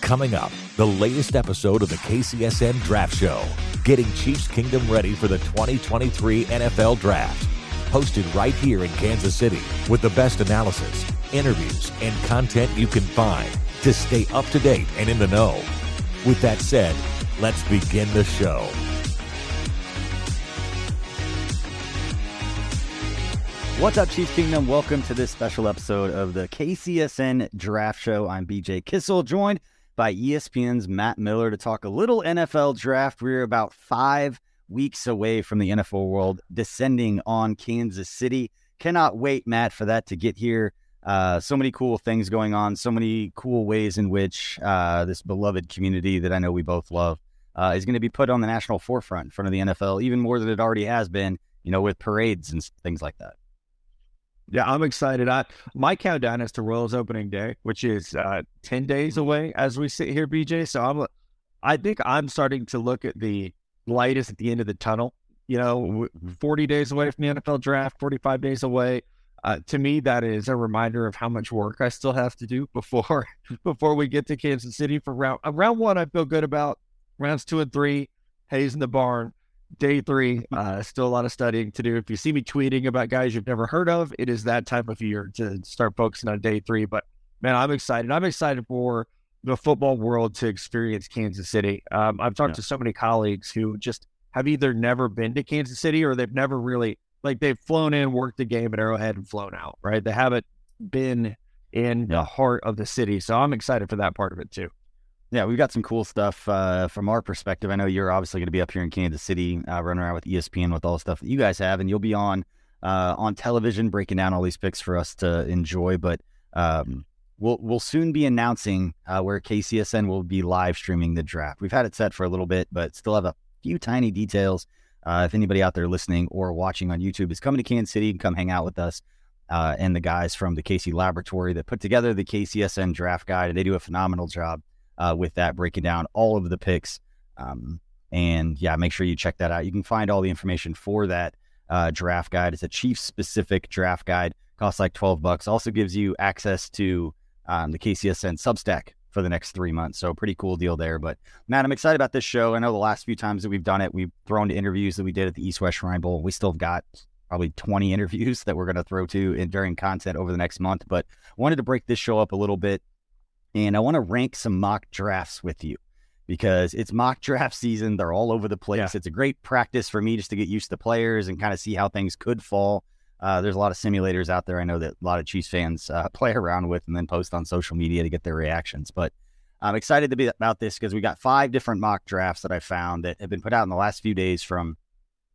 Coming up, the latest episode of the KCSN Draft Show, getting Chiefs Kingdom ready for the 2023 NFL Draft. Hosted right here in Kansas City with the best analysis, interviews, and content you can find to stay up to date and in the know. With that said, let's begin the show. What's up, Chiefs Kingdom? Welcome to this special episode of the KCSN Draft Show. I'm BJ Kissel, joined by ESPN's Matt Miller to talk a little NFL draft. We're about five weeks away from the NFL world descending on Kansas City. Cannot wait, Matt, for that to get here. Uh, so many cool things going on, so many cool ways in which uh, this beloved community that I know we both love uh, is going to be put on the national forefront in front of the NFL, even more than it already has been, you know, with parades and things like that. Yeah, I'm excited. I my countdown is to Royals opening day, which is uh, ten days away as we sit here, BJ. So I'm, I think I'm starting to look at the lightest at the end of the tunnel. You know, 40 days away from the NFL draft, 45 days away. Uh, to me, that is a reminder of how much work I still have to do before before we get to Kansas City for round uh, round one. I feel good about rounds two and three. hay's in the barn day three. Uh, still a lot of studying to do. If you see me tweeting about guys you've never heard of, it is that time of year to start focusing on day three. But man, I'm excited. I'm excited for the football world to experience Kansas City. Um, I've talked yeah. to so many colleagues who just have either never been to Kansas City or they've never really like they've flown in, worked the game at Arrowhead, and flown out. Right? They haven't been in yeah. the heart of the city. So I'm excited for that part of it too. Yeah, we've got some cool stuff uh, from our perspective. I know you're obviously going to be up here in Kansas City, uh, running around with ESPN with all the stuff that you guys have, and you'll be on uh, on television breaking down all these picks for us to enjoy. But um, we'll we'll soon be announcing uh, where KCSN will be live streaming the draft. We've had it set for a little bit, but still have a few tiny details. Uh, if anybody out there listening or watching on YouTube is coming to Kansas City, come hang out with us. Uh, and the guys from the KC Laboratory that put together the KCSN draft guide, and they do a phenomenal job uh, with that, breaking down all of the picks. Um, and yeah, make sure you check that out. You can find all the information for that uh, draft guide. It's a chief specific draft guide. Costs like 12 bucks. Also gives you access to um, the KCSN Substack for the next three months. So pretty cool deal there. But man, I'm excited about this show. I know the last few times that we've done it, we've thrown to interviews that we did at the East West Shrine Bowl. We still have got probably 20 interviews that we're going to throw to in, during content over the next month. But wanted to break this show up a little bit and I want to rank some mock drafts with you because it's mock draft season. They're all over the place. Yeah. It's a great practice for me just to get used to players and kind of see how things could fall. Uh, there's a lot of simulators out there. I know that a lot of Chiefs fans uh, play around with and then post on social media to get their reactions. But I'm excited to be about this because we got five different mock drafts that I found that have been put out in the last few days from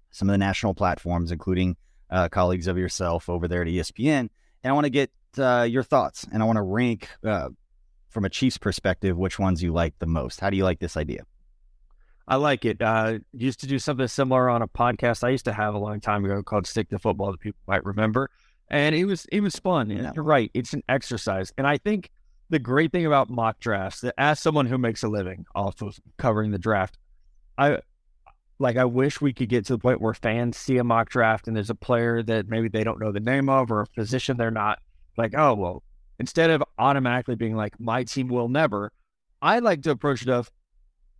some of the national platforms, including uh, colleagues of yourself over there at ESPN. And I want to get uh, your thoughts and I want to rank uh, from a Chiefs perspective, which ones you like the most. How do you like this idea? I like it. Uh, used to do something similar on a podcast I used to have a long time ago called Stick to Football that people might remember, and it was it was fun. Yeah. You're right; it's an exercise, and I think the great thing about mock drafts that as someone who makes a living off of covering the draft, I like I wish we could get to the point where fans see a mock draft and there's a player that maybe they don't know the name of or a position they're not like, oh well, instead of automatically being like, my team will never, I like to approach it of,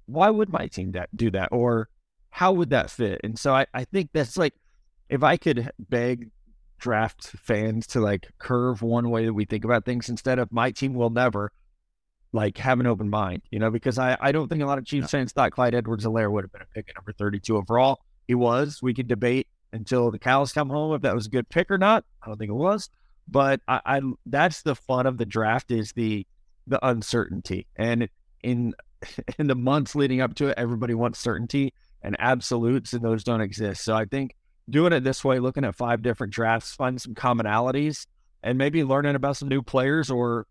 why would my team that, do that? Or how would that fit? And so I, I think that's like, if I could beg draft fans to like curve one way that we think about things instead of my team will never, like have an open mind, you know, because I, I don't think a lot of Chiefs fans thought Clyde Edwards-Helaire would have been a pick at number 32 overall. He was. We could debate until the cows come home if that was a good pick or not. I don't think it was. But I, I that's the fun of the draft is the the uncertainty. And in in the months leading up to it, everybody wants certainty and absolutes, and those don't exist. So I think doing it this way, looking at five different drafts, finding some commonalities, and maybe learning about some new players or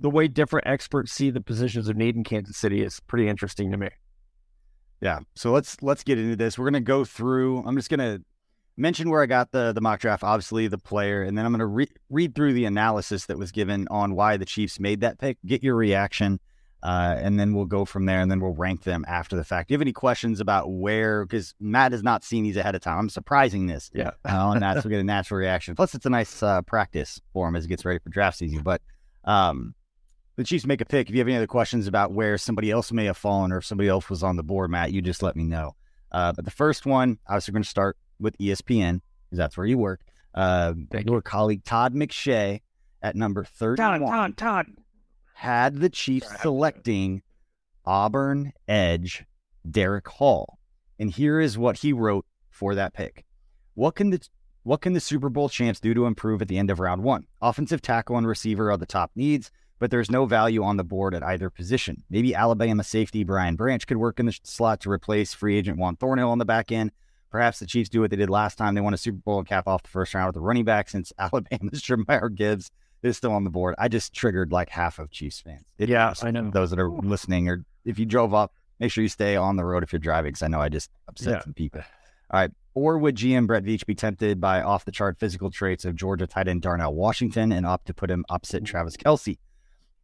the way different experts see the positions of need in Kansas City is pretty interesting to me. Yeah. So let's let's get into this. We're gonna go through. I'm just gonna mention where I got the the mock draft, obviously the player, and then I'm gonna re- read through the analysis that was given on why the Chiefs made that pick. Get your reaction, uh, and then we'll go from there, and then we'll rank them after the fact. Do you have any questions about where? Because Matt has not seen these ahead of time. I'm surprising this. Yeah. uh, on that, so we get a natural reaction. Plus, it's a nice uh, practice for him as he gets ready for draft season. But um, the Chiefs make a pick. If you have any other questions about where somebody else may have fallen or if somebody else was on the board, Matt, you just let me know. Uh, but the first one, obviously, going to start with ESPN because that's where you work. Uh, your colleague Todd McShay at number 31 Todd, Todd, Todd. had the Chiefs selecting Auburn edge Derick Hall. And here is what he wrote for that pick. What can the what can the Super Bowl champs do to improve at the end of round one? Offensive tackle and receiver are the top needs, but there's no value on the board at either position. Maybe Alabama safety Brian Branch could work in the slot to replace free agent Juan Thornhill on the back end. Perhaps the Chiefs do what they did last time. They won a Super Bowl and cap off the first round with a running back since Alabama's Jahmyr Gibbs is still on the board. I just triggered like half of Chiefs fans. It, Yeah, I know. Those that are listening, or if you drove up, make sure you stay on the road if you're driving, because I know I just upset Yeah. some people. All right. Or would GM Brett Veach be tempted by off the chart physical traits of Georgia tight end Darnell Washington and opt to put him opposite Travis Kelce?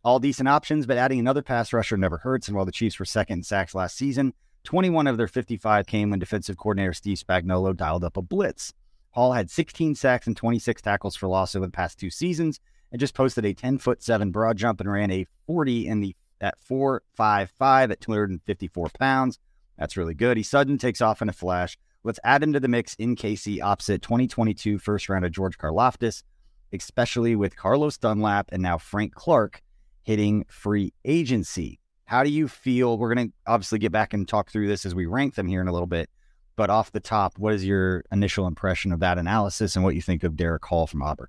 All decent options, but adding another pass rusher never hurts. And while the Chiefs were second in sacks last season, 21 of their 55 came when defensive coordinator Steve Spagnuolo dialed up a blitz. Hall had 16 sacks and 26 tackles for loss over the past two seasons and just posted a 10 foot 7 broad jump and ran a 40 in the at 4.55 at 254 pounds. That's really good. He sudden takes off in a flash. Let's add him to the mix in KC opposite 2022 first round of George Karlaftis, especially with Carlos Dunlap and now Frank Clark hitting free agency. How do you feel? We're going to obviously get back and talk through this as we rank them here in a little bit. But off the top, what is your initial impression of that analysis and what you think of Derick Hall from Auburn?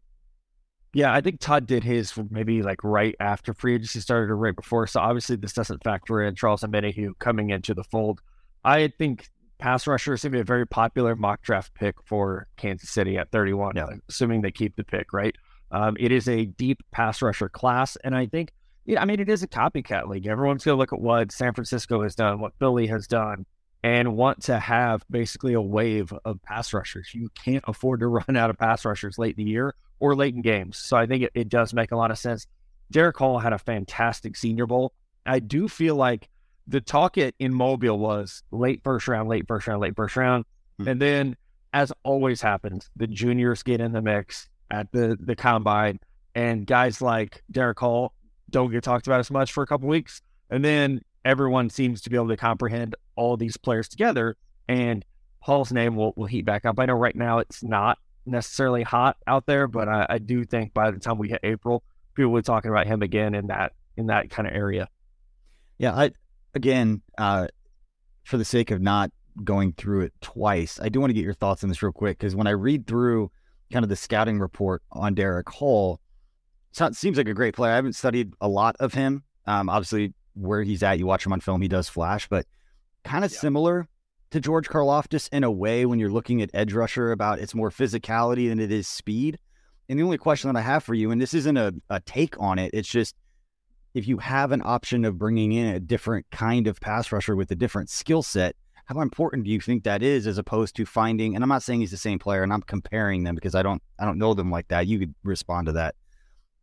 Yeah, I think Todd did his maybe like right after free agency started or right before. So obviously this doesn't factor in Charles Omenihu coming into the fold. I think pass rusher is going to be a very popular mock draft pick for Kansas City at 31, Yeah. assuming they keep the pick, right? Um, it is a deep pass rusher class. And I think, I mean, it is a copycat league. Everyone's going to look at what San Francisco has done, what Philly has done, and want to have basically a wave of pass rushers. You can't afford to run out of pass rushers late in the year or late in games. So I think it, it does make a lot of sense. Derick Hall had a fantastic senior bowl. I do feel like the talk it in Mobile was late first round, late first round, late first round. Hmm. And then, as always happens, the juniors get in the mix at the, the combine, and guys like Derick Hall don't get talked about as much for a couple weeks. And then everyone seems to be able to comprehend all these players together, and Hall's name will, will heat back up. I know right now it's not necessarily hot out there, but I, I do think by the time we hit April, people will be talking about him again in that in that kind of area. Yeah, I again, uh, for the sake of not going through it twice, I do want to get your thoughts on this real quick because when I read through kind of the scouting report on Derick Hall, so- seems like a great player. I haven't studied a lot of him. Um, obviously, where he's at, you watch him on film, he does flash, but kind of similar to George Karlaftis in a way when you're looking at edge rusher about it's more physicality than it is speed. And the only question that I have for you, and this isn't a, a take on it, it's just if you have an option of bringing in a different kind of pass rusher with a different skill set, how important do you think that is as opposed to finding and I'm not saying he's the same player and I'm comparing them because I don't I don't know them like that. You could respond to that.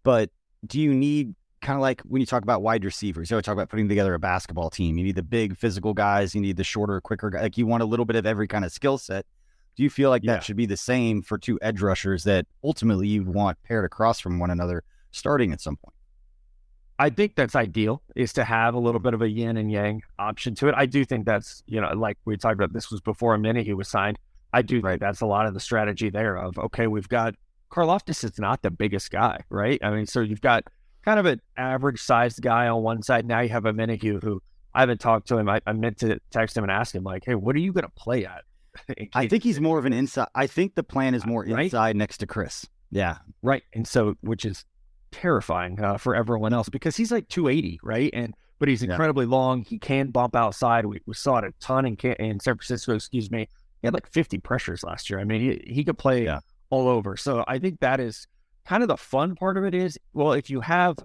But do you need kind of like when you talk about wide receivers, you know, talk about putting together a basketball team. You need the big physical guys, you need the shorter, quicker guys. Like you want a little bit of every kind of skill set. Do you feel like Yeah. that should be the same for two edge rushers that ultimately you want paired across from one another starting at some point. I think that's ideal is to have a little bit of a yin and yang option to it. I do think that's, you know, like we talked about, this was before Omenihu was signed. I do right. think that's a lot of the strategy there of, okay, we've got Karlaftis is not the biggest guy, right? I mean, so you've got kind of an average sized guy on one side. Now you have a Omenihu who I haven't talked to him. I, I meant to text him and ask him, like, hey, what are you going to play at? I think he's more of an inside. I think the plan is more right? inside next to Chris. Yeah. Right. And so, which is terrifying uh, for everyone else because he's like 280, right? And but he's incredibly yeah. long. He can bump outside. We, we saw it a ton in in San Francisco. Excuse me. He had like 50 pressures last year. I mean, he he could play yeah. All over. So I think that is kind of the fun part of it. Is well, if you have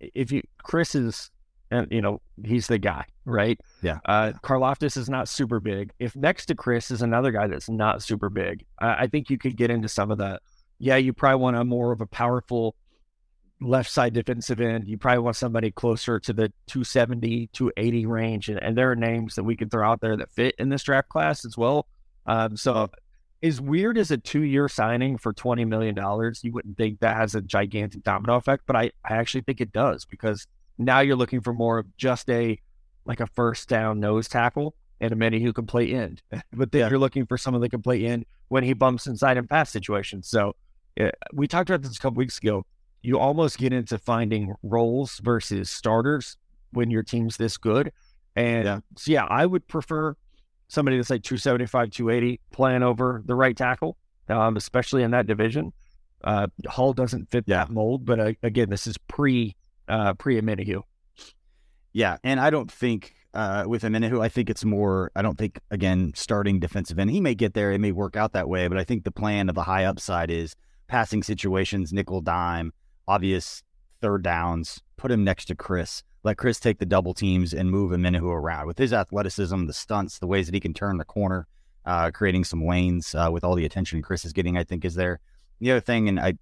if you Chris is and you know he's the guy, right? Yeah. Uh, Karlaftis is not super big. If next to Chris is another guy that's not super big, I, I think you could get into some of that. Yeah, you probably want a more of a powerful left side defensive end. You probably want somebody closer to the 270, 280 range. And, and there are names that we can throw out there that fit in this draft class as well. Um, so, as weird as a two year signing for $20 million, you wouldn't think that has a gigantic domino effect, but I, I actually think it does because now you're looking for more of just a like a first down nose tackle and a many who can play end. but then yeah. you're looking for someone that can play end when he bumps inside in pass situations. So, uh, we talked about this a couple weeks ago you almost get into finding roles versus starters when your team's this good. And yeah. so, yeah, I would prefer somebody that's like 275, 280 playing over the right tackle, um, especially in that division. Uh, Hall doesn't fit yeah. that mold, but uh, again, this is pre uh, pre Omenihu. Yeah, and I don't think uh, with Omenihu, I think it's more. I don't think again starting defensive end. He may get there, it may work out that way, but I think the plan of the high upside is passing situations, nickel dime, obvious third downs, put him next to Chris. Let Chris take the double teams and move Omenihu around. With his athleticism, the stunts, the ways that he can turn the corner, uh, creating some lanes uh, with all the attention Chris is getting, I think is there. The other thing, and I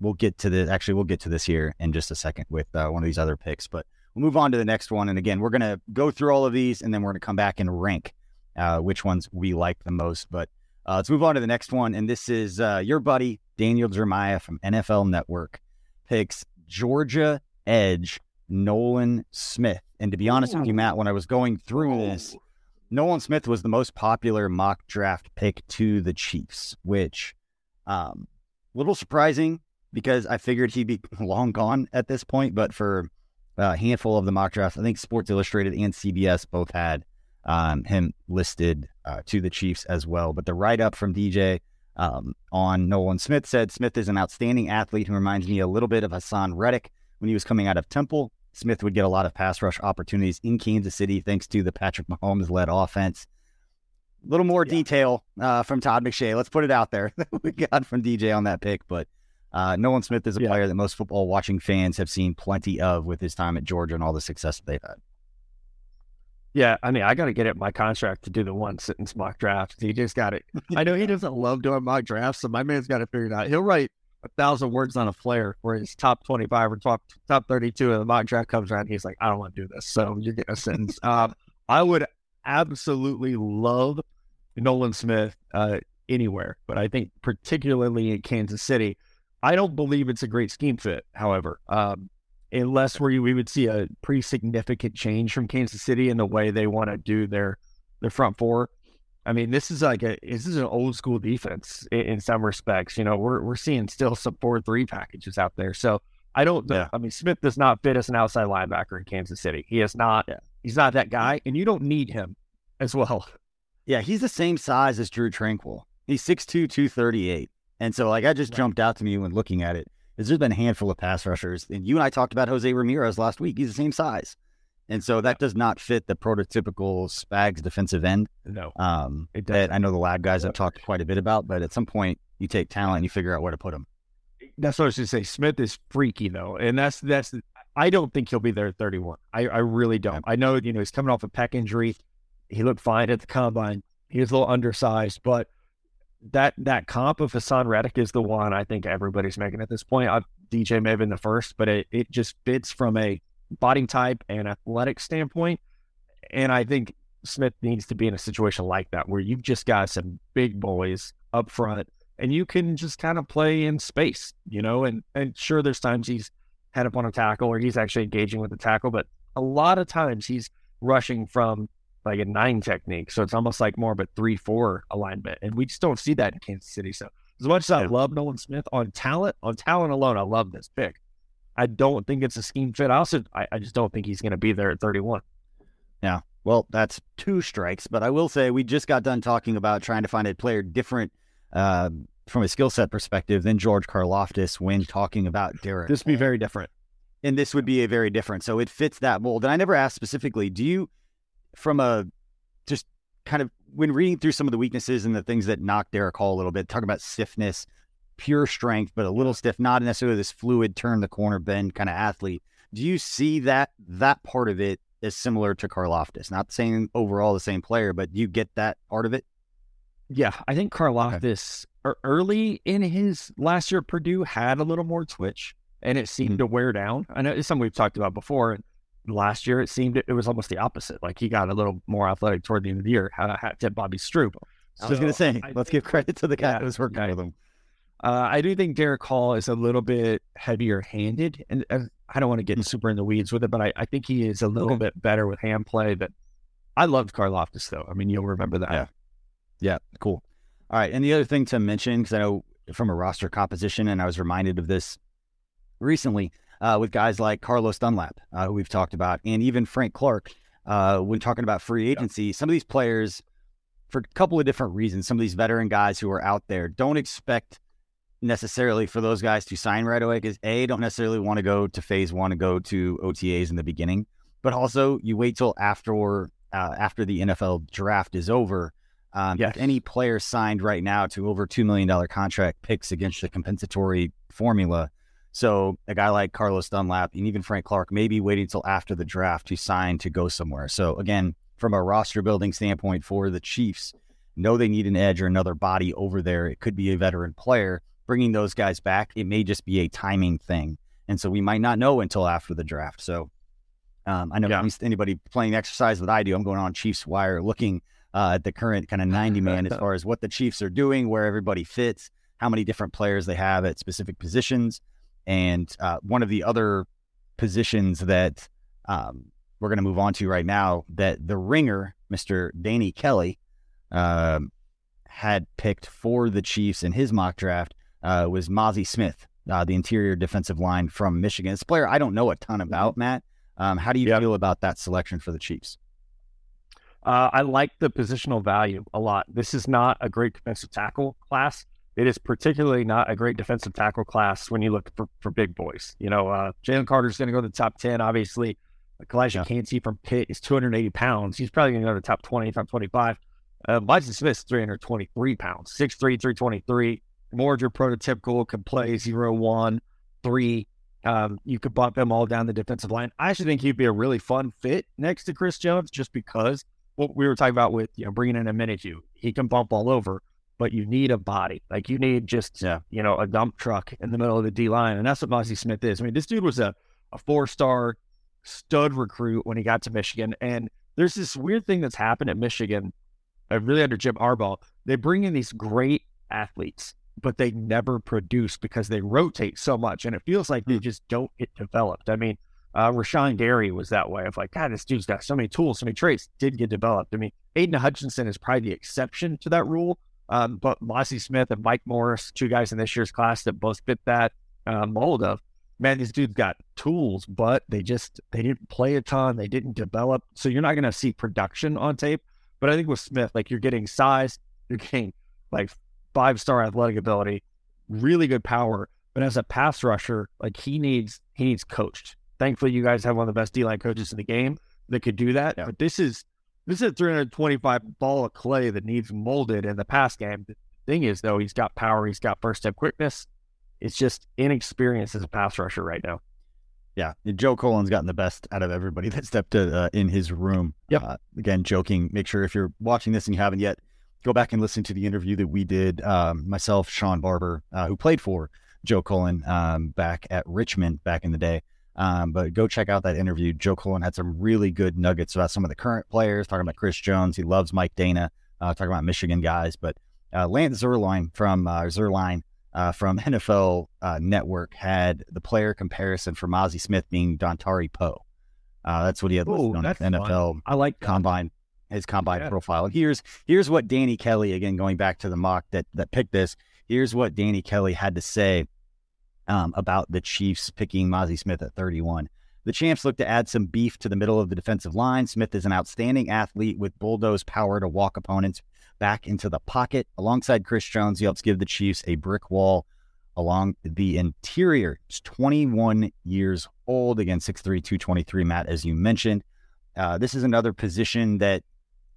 we'll get to the actually we'll get to this here in just a second with uh, one of these other picks, but we'll move on to the next one. And again, we're gonna go through all of these, and then we're gonna come back and rank uh, which ones we like the most. But uh, let's move on to the next one, and this is uh, your buddy Daniel Jeremiah from NFL Network picks Georgia edge Nolan Smith. And to be honest with you, Matt, when I was going through this, Nolan Smith was the most popular mock draft pick to the Chiefs, which um a little surprising because I figured he'd be long gone at this point. But for a handful of the mock drafts, I think Sports Illustrated and CBS both had um, him listed uh, to the Chiefs as well. But the write up from DJ um, on Nolan Smith said Smith is an outstanding athlete who reminds me a little bit of Haason Reddick when he was coming out of Temple. Smith would get a lot of pass rush opportunities in Kansas City thanks to the Patrick Mahomes led offense. A little more yeah. detail uh, from Todd McShay. Let's put it out there that we got from DJ on that pick. But uh, Nolan Smith is a yeah. player that most football watching fans have seen plenty of with his time at Georgia and all the success that they've had. Yeah, I mean, I got to get it my contract to do the one sentence mock draft. He just got it. I know he doesn't love doing mock drafts, so my man's got to figure it out. He'll write a thousand words on a flare where his top 25 or top, top 32 and the mock draft comes around. He's like, I don't want to do this. So you're getting a sentence. um, I would absolutely love Nolan Smith uh, anywhere, but I think particularly in Kansas City, I don't believe it's a great scheme fit, however. Um, unless where we would see a pretty significant change from Kansas City in the way they want to do their their front four. I mean, this is like a this is an old school defense in, in some respects. You know, we're we're seeing still some four three packages out there. So I don't. Yeah. I mean, Smith does not fit as an outside linebacker in Kansas City. He is not. Yeah. He's not that guy, and you don't need him as well. Yeah, he's the same size as Drue Tranquill. He's 6'2", 238. And so, like, I just right. jumped out to me when looking at it is there's been a handful of pass rushers. And you and I talked about Jose Ramirez last week. He's the same size. And so that does not fit the prototypical Spags defensive end. No. Um, it does. I know the lab guys have talked quite a bit about, but at some point you take talent and you figure out where to put them. That's what I was going to say. Smith is freaky though. And that's, that's, I don't think he'll be there at 31. I, I really don't. I know, you know, he's coming off a pec injury. He looked fine at the combine. He was a little undersized, but that that comp of Haason Reddick is the one I think everybody's making at this point. I've, DJ may have been the first, but it, it just fits from a body type and athletic standpoint. And I think Smith needs to be in a situation like that where you've just got some big boys up front and you can just kind of play in space, you know, and, and sure, there's times he's head up on a tackle or he's actually engaging with the tackle. But a lot of times he's rushing from like a nine technique. So it's almost like more of a three four alignment. And we just don't see that in Kansas City. So as much as I love Nolan Smith on talent, on talent alone, I love this pick. I don't think it's a scheme fit. I also I, I just don't think he's gonna be there at thirty one. Yeah. Well, that's two strikes, but I will say we just got done talking about trying to find a player different uh, from a skill set perspective than George Karlaftis when talking about Derick. This would be very different. And this would be a very different. So it fits that mold. And I never asked specifically, do you, from a just kind of when reading through some of the weaknesses and the things that knock Derick Hall a little bit, talking about stiffness, pure strength, but a little stiff, not necessarily this fluid turn the corner bend kind of athlete. Do you see that that part of it is similar to Karlaftis? Not saying overall the same player, but you get that part of it? Yeah, I think Karlaftis okay. early in his last year at Purdue had a little more twitch and it seemed mm-hmm. to wear down. I know it's something we've talked about before. Last year it seemed it was almost the opposite. Like he got a little more athletic toward the end of the year. Hat tip Bobby Stroupe. So I was going to say, I let's give credit to the guy yeah, who was working with him. Uh, I do think Derick Hall is a little bit heavier handed, and, I don't want to get mm. super in the weeds with it, but I, I think he is a little bit better with hand play. But I loved Karlaftis though. I mean, you'll remember that. Yeah, yeah, cool. All right, and the other thing to mention because I know from a roster composition, and I was reminded of this recently uh, with guys like Carlos Dunlap, uh, who we've talked about, and even Frank Clark. Uh, when talking about free agency, yeah. some of these players, for a couple of different reasons, some of these veteran guys who are out there, don't expect necessarily for those guys to sign right away because a don't necessarily want to go to phase one and go to OTAs in the beginning, but also you wait till after uh, after the NFL draft is over. Um, yes. If any player signed right now to over two million dollar contract picks against the compensatory formula, so a guy like Carlos Dunlap and even Frank Clark may be waiting until after the draft to sign to go somewhere. So again, from a roster building standpoint for the Chiefs, know they need an edge or another body over there. It could be a veteran player. Bringing those guys back, it may just be a timing thing. And so we might not know until after the draft. So um, I know yeah. at least anybody playing exercise that I do, I'm going on Chiefs Wire looking uh, at the current kind of 90 man as far as what the Chiefs are doing, where everybody fits, how many different players they have at specific positions. And uh, one of the other positions that um, we're going to move on to right now that the ringer, Mr. Danny Kelly, uh, had picked for the Chiefs in his mock draft uh, was Mazi Smith, uh, the interior defensive line from Michigan. It's a player I don't know a ton about, mm-hmm. Matt. Um, how do you yep. feel about that selection for the Chiefs? Uh, I like the positional value a lot. This is not a great defensive tackle class. It is particularly not a great defensive tackle class when you look for, for big boys. You know, uh, Jalen Carter's going to go to the top 10, obviously. Elijah yeah. Kancey from Pitt is 280 pounds. He's probably going to go to the top 20, top 25. Uh, Bison Smith's 323 pounds, 6'3, 323. More of your prototypical, can play zero, one, three. Um, you could bump him all down the defensive line. I actually think he'd be a really fun fit next to Chris Jones just because what we were talking about with you know bringing in a minute you he can bump all over but you need a body. Like you need just yeah. you know a dump truck in the middle of the D line, and that's what Mazi Smith is. I mean, this dude was a a four star stud recruit when he got to Michigan, and there's this weird thing that's happened at Michigan, really under Jim Harbaugh. They bring in these great athletes, but they never produce because they rotate so much, and it feels like they hmm. just don't get developed. I mean. Uh, Rashan Gary was that way of like, God, this dude's got so many tools, so many traits, did get developed. I mean, Aidan Hutchinson is probably the exception to that rule um, but Mazi Smith and Mike Morris, two guys in this year's class that both fit that uh, mold of man, these dudes got tools, but they just they didn't play a ton, they didn't develop. So you're not going to see production on tape. But I think with Smith, like you're getting size, you're getting like five star athletic ability, really good power. But as a pass rusher, like he needs he needs coached. Thankfully, you guys have one of the best D line coaches in the game that could do that. Yeah. But this is this is a 325 ball of clay that needs molded in the pass game. The thing is, though, he's got power, he's got first step quickness. It's just inexperience as a pass rusher right now. Yeah, Joe Cullen's gotten the best out of everybody that stepped uh, in his room. Yep. Uh, again, joking. Make sure if you're watching this and you haven't yet, go back and listen to the interview that we did. Um, myself, Sean Barber, uh, who played for Joe Cullen um, back at Richmond back in the day. Um, but go check out that interview. Joe Cullen had some really good nuggets about some of the current players, talking about Chris Jones. He loves Mike Danna, uh, talking about Michigan guys. But uh, Lance Zierlein from uh, Zierlein uh, from NFL uh, Network had the player comparison for Mazi Smith being Dontari Poe. Uh, that's what he had listed Ooh, on NFL fun. I like that. combine his combine Yeah. profile. Here's here's what Danny Kelly again going back to the mock that that picked this. Here's what Danny Kelly had to say um, about the Chiefs picking Mazi Smith at 31. The champs look to add some beef to the middle of the defensive line. Smith is an outstanding athlete with bulldoze power to walk opponents back into the pocket. Alongside Chris Jones, he helps give the Chiefs a brick wall along the interior. He's 21 years old, again, 6'3, 223, Matt, as you mentioned. Uh, this is another position that,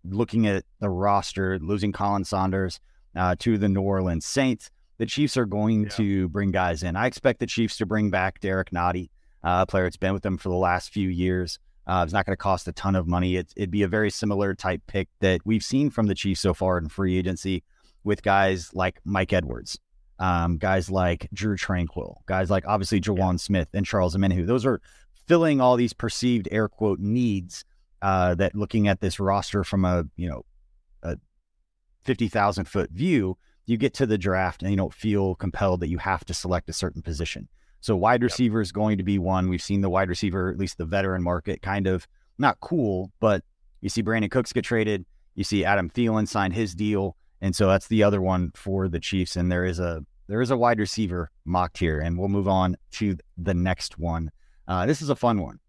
looking at the roster, losing Khalen Saunders uh, to the New Orleans Saints, the Chiefs are going Yeah. to bring guys in. I expect the Chiefs to bring back Derrick Nnadi, uh, a player that's been with them for the last few years. Uh, it's not going to cost a ton of money. It, it'd be a very similar type pick that we've seen from the Chiefs so far in free agency with guys like Mike Edwards, um, guys like Drue Tranquill, guys like obviously Jawan Smith and Charles Omenihu. Those are filling all these perceived air quote needs uh, that looking at this roster from a you know a fifty thousand foot view, you get to the draft and you don't feel compelled that you have to select a certain position. So wide receiver is going to be one. We've seen the wide receiver, at least the veteran market, kind of not cool, but you see Brandin Cooks get traded. You see Adam Thielen sign his deal, and so that's the other one for the Chiefs. And there is a there is a wide receiver mocked here, and we'll move on to the next one. Uh, this is a fun one.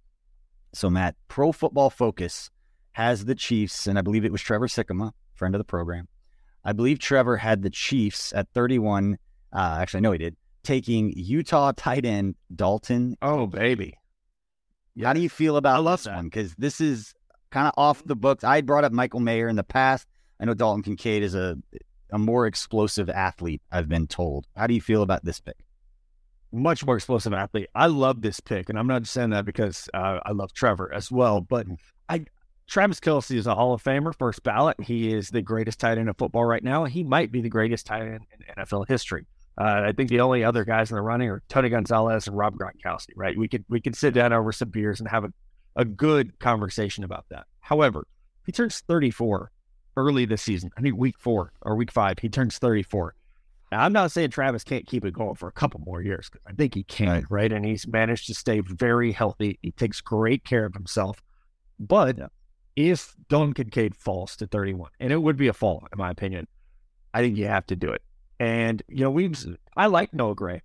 So Matt, Pro Football Focus has the Chiefs, and I believe it was Trevor Sikkema, friend of the program. I believe Trevor had the Chiefs at 31. Uh, actually, no, he did. Taking Utah tight end Dalton. Oh, baby. How do you feel about I this that. one? Because this is kind of off the books. I had brought up Michael Mayer in the past. I know Dalton Kincaid is a a more explosive athlete. I've been told. How do you feel about this pick? Much more explosive athlete. I love this pick, and I'm not just saying that because uh, I love Trevor as well. But I, Travis Kelce is a Hall of Famer, first ballot. He is the greatest tight end of football right now. He might be the greatest tight end in NFL history. Uh, I think the only other guys in the running are Tony Gonzalez and Rob Gronkowski. Right? We could we could sit down over some beers and have a, a good conversation about that. However, he turns 34 early this season. I think week four or week five, he turns 34. Now, I'm not saying Travis can't keep it going for a couple more years. 'cause I think he can, Right. right. And he's managed to stay very healthy. He takes great care of himself. But Yeah. if Don Kincaid falls to 31, and it would be a fall, in my opinion, I think you have to do it. And, you know, we've, I like Noah Gray.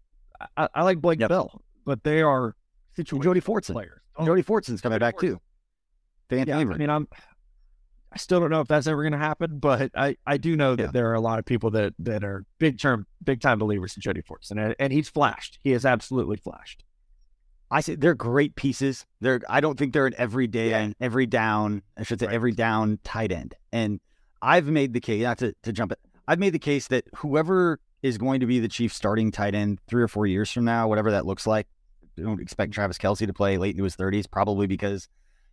I, I like Blake Yep. Bell, but they are Jody Fortson. players. Oh, Jody Fortson's coming Jody back too. Fan Yeah, I mean, I'm. I still don't know if that's ever going to happen, but I, I do know that Yeah. there are a lot of people that, that are big term, big time believers in Jody Fortson, and, and he's flashed. He has absolutely flashed. I say they're great pieces. They're I don't think they're an everyday Yeah. and every down. I should say Right. every down tight end. And I've made the case not to, to jump it. I've made the case that whoever is going to be the chief starting tight end three or four years from now, whatever that looks like, don't expect Travis Kelce to play late into his thirties, probably because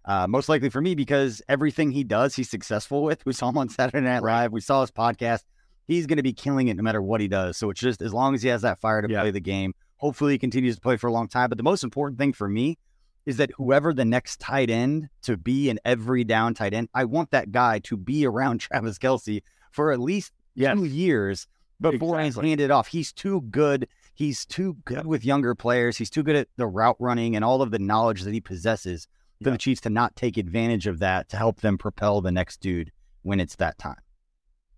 uh, most likely for me because everything he does, he's successful with. We saw him on Saturday Night Live. We saw his podcast. He's going to be killing it no matter what he does. So it's just as long as he has that fire to Yeah. play the game. Hopefully, he continues to play for a long time. But the most important thing for me is that whoever the next tight end to be an every down tight end, I want that guy to be around Travis Kelce for at least Yes. two years before he's handed off. He's too good. He's too good with younger players. He's too good at the route running and all of the knowledge that he possesses for the Chiefs to not take advantage of that to help them propel the next dude when it's that time.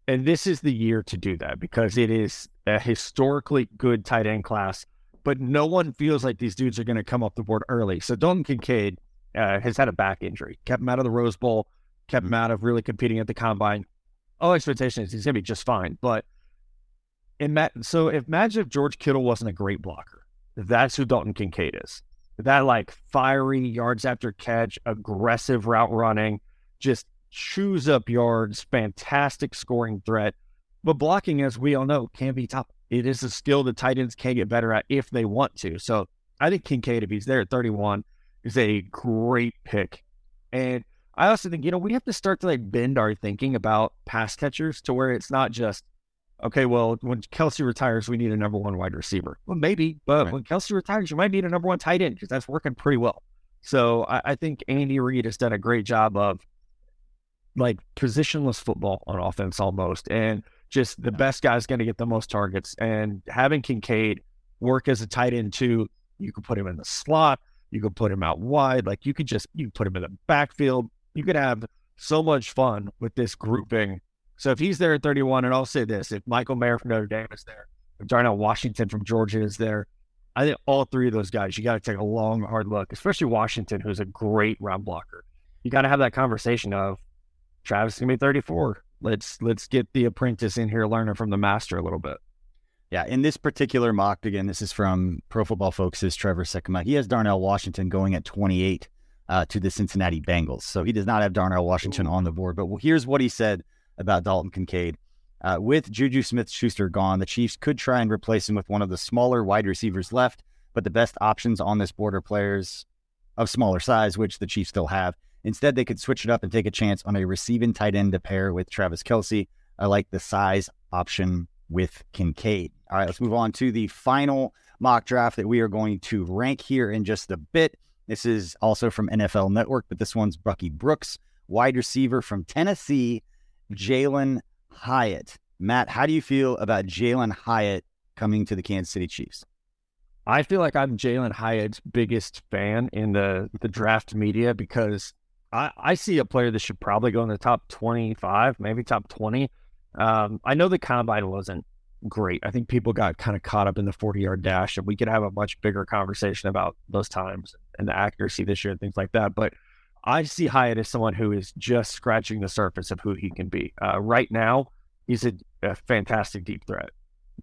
And this is the year to do that because it is a historically good tight end class, but no one feels like these dudes are going to come off the board early. So Dalton Kincaid uh, has had a back injury, kept him out of the Rose Bowl, kept him out of really competing at the combine. All expectation is he's going to be just fine. But ima- so if imagine if George Kittle wasn't a great blocker, that's who Dalton Kincaid is. That like fiery yards after catch, aggressive route running, just chews up yards, fantastic scoring threat. But blocking, as we all know, can be tough. It is a skill the tight ends can get better at if they want to. So I think Kincaid, if he's there at 31, is a great pick. And I also think, you know, we have to start to like bend our thinking about pass catchers to where it's not just, okay, well, when Kelce retires, we need a number one wide receiver. Well, maybe, but Right. when Kelce retires, you might need a number one tight end because that's working pretty well. So I, I think Andy Reid has done a great job of like positionless football on offense almost and Just the best guy's going to get the most targets. And having Kincaid work as a tight end too, you could put him in the slot, you could put him out wide, like you could just you put him in the backfield. You could have so much fun with this grouping. So if he's there at 31, and I'll say this: if Michael Mayer from Notre Dame is there, if Darnell Washington from Georgia is there, I think all three of those guys, you got to take a long, hard look, especially Washington, who's a great run blocker. You got to have that conversation of Travis is gonna be 34. Let's let's get the apprentice in here learning from the master a little bit. Yeah, in this particular mock, again, this is from Pro Football Focus's Trevor Sikkema. He has Darnell Washington going at 28 uh, to the Cincinnati Bengals. So he does not have Darnell Washington Ooh. on the board. But here's what he said about Dalton Kincaid. Uh, with Juju Smith Schuster gone, the Chiefs could try and replace him with one of the smaller wide receivers left, but the best options on this board are players of smaller size, which the Chiefs still have. Instead, they could switch it up and take a chance on a receiving tight end to pair with Travis Kelce. I like the size option with Kincaid. All right, let's move on to the final mock draft that we are going to rank here in just a bit. This is also from NFL Network, but this one's Bucky Brooks, wide receiver from Tennessee, Jalin Hyatt. Matt, how do you feel about Jalin Hyatt coming to the Kansas City Chiefs? I feel like I'm Jalin Hyatt's biggest fan in the the draft media because I, I see a player that should probably go in the top 25, maybe top 20. Um, I know the combine wasn't great. I think people got kind of caught up in the 40 yard dash, and we could have a much bigger conversation about those times and the accuracy this year and things like that. But I see Hyatt as someone who is just scratching the surface of who he can be. Uh, right now, he's a, a, fantastic deep threat.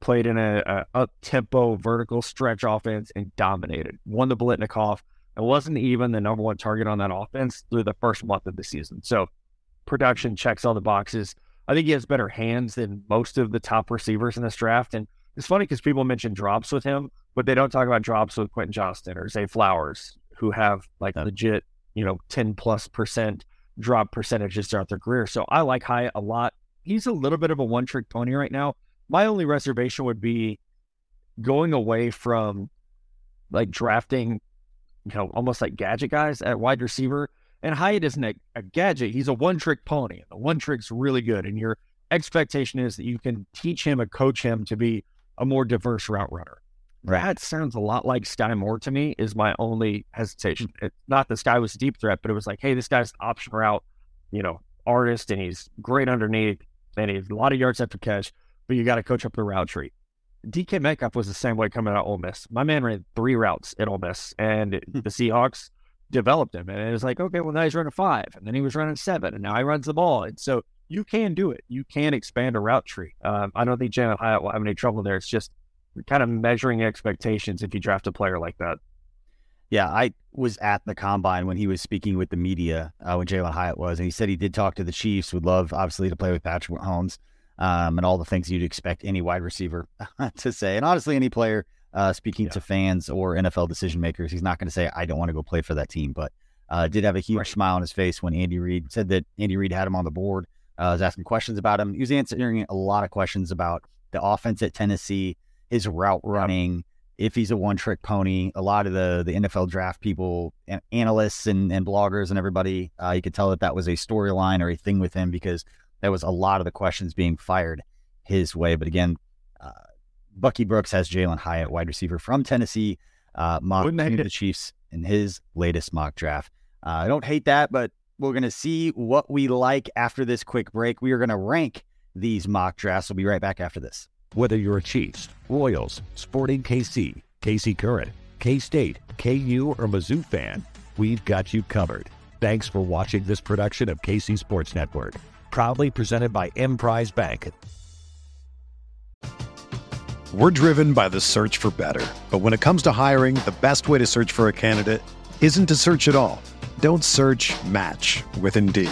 Played in a, a up tempo vertical stretch offense and dominated. Won the Biletnikoff and wasn't even the number one target on that offense through the first month of the season. So production checks all the boxes. I think he has better hands than most of the top receivers in this draft. And it's funny because people mention drops with him, but they don't talk about drops with Quentin Johnston or Zay Flowers, who have like legit, you know, 10 plus percent drop percentages throughout their career. So I like Hyatt a lot. He's a little bit of a one trick pony right now. My only reservation would be going away from like drafting you know, almost like gadget guys at wide receiver. And Hyatt isn't a, a gadget. He's a one trick pony. The one trick's really good. And your expectation is that you can teach him and coach him to be a more diverse route runner. Right. That sounds a lot like Skyy Moore to me, is my only hesitation. It's not that Skyy was a deep threat, but it was like, hey, this guy's option route, you know, artist, and he's great underneath, and he's a lot of yards after catch, but you got to coach up the route tree. DK Metcalf was the same way coming out of Ole Miss. My man ran three routes at Ole Miss, and hmm. the Seahawks developed him. And it was like, okay, well, now he's running five, and then he was running seven, and now he runs the ball. And so you can do it. You can expand a route tree. Um, I don't think Jalin Hyatt will have any trouble there. It's just kind of measuring expectations if you draft a player like that. Yeah, I was at the combine when he was speaking with the media uh, when Jalin Hyatt was, and he said he did talk to the Chiefs. Would love, obviously, to play with Patrick Mahomes um, and all the things you'd expect any wide receiver to say. And honestly, any player uh, speaking yeah. to fans or NFL decision makers, he's not going to say, I don't want to go play for that team. But uh, did have a huge right. smile on his face when Andy Reid said that Andy Reid had him on the board. Uh, was asking questions about him. He was answering a lot of questions about the offense at Tennessee, his route running, if he's a one trick pony. A lot of the the NFL draft people, analysts, and, and bloggers, and everybody, uh, you could tell that that was a storyline or a thing with him because that was a lot of the questions being fired his way. But again, uh, Bucky Brooks has Jalin Hyatt, wide receiver from Tennessee, uh, mock to the Chiefs in his latest mock draft. Uh, I don't hate that, but we're going to see what we like after this quick break. We are going to rank these mock drafts. We'll be right back after this. Whether you're a Chiefs, Royals, Sporting KC, KC Current, K State, KU, or Mizzou fan, we've got you covered. Thanks for watching this production of KC Sports Network proudly presented by Emprise Bank. We're driven by the search for better. But when it comes to hiring, the best way to search for a candidate isn't to search at all. Don't search match with Indeed.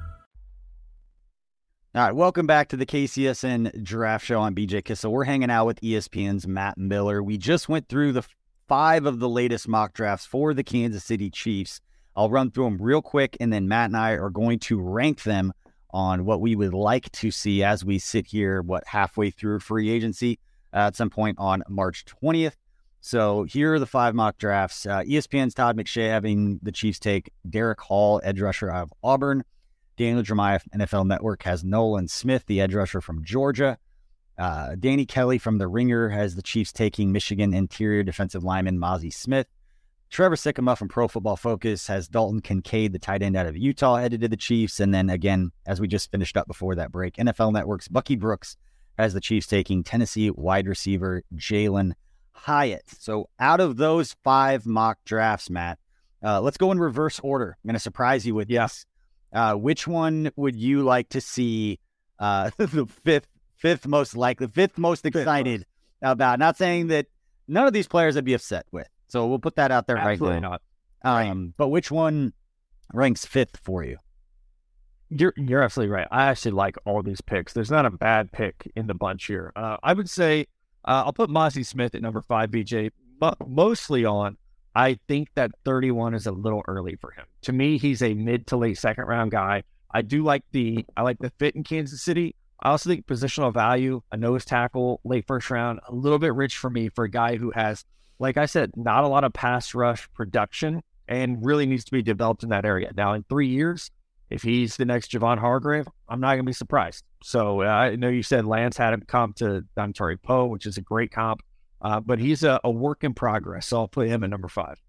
All right, welcome back to the KCSN Draft Show. I'm BJ Kissel. We're hanging out with ESPN's Matt Miller. We just went through the five of the latest mock drafts for the Kansas City Chiefs. I'll run through them real quick, and then Matt and I are going to rank them on what we would like to see as we sit here, what, halfway through free agency uh, at some point on March 20th. So here are the five mock drafts. Uh, ESPN's Todd McShay having the Chiefs take Derick Hall, edge rusher out of Auburn. Daniel Jeremiah, NFL Network, has Nolan Smith, the edge rusher from Georgia. Uh, Danny Kelly from The Ringer has the Chiefs taking Michigan interior defensive lineman Mazi Smith. Trevor Sikkema from Pro Football Focus has Dalton Kincaid, the tight end out of Utah, headed to the Chiefs. And then again, as we just finished up before that break, NFL Network's Bucky Brooks has the Chiefs taking Tennessee wide receiver Jalin Hyatt. So out of those five mock drafts, Matt, uh, let's go in reverse order. I'm going to surprise you with yes. Uh, which one would you like to see uh, the fifth fifth most likely, fifth most excited fifth most. about? Not saying that none of these players I'd be upset with. So we'll put that out there Absolutely right now. Not. Um, right. But which one ranks fifth for you? You're you're absolutely right. I actually like all these picks. There's not a bad pick in the bunch here. Uh, I would say uh, I'll put Mazi Smith at number five, BJ, but mostly on I think that 31 is a little early for him. To me, he's a mid to late second round guy. I do like the I like the fit in Kansas City. I also think positional value, a nose tackle, late first round, a little bit rich for me for a guy who has, like I said, not a lot of pass rush production and really needs to be developed in that area. Now, in three years, if he's the next Javon Hargrave, I'm not going to be surprised. So uh, I know you said Lance had him comp to Dontari Poe, which is a great comp. Uh, but he's a, a, work in progress. So I'll put him at number five.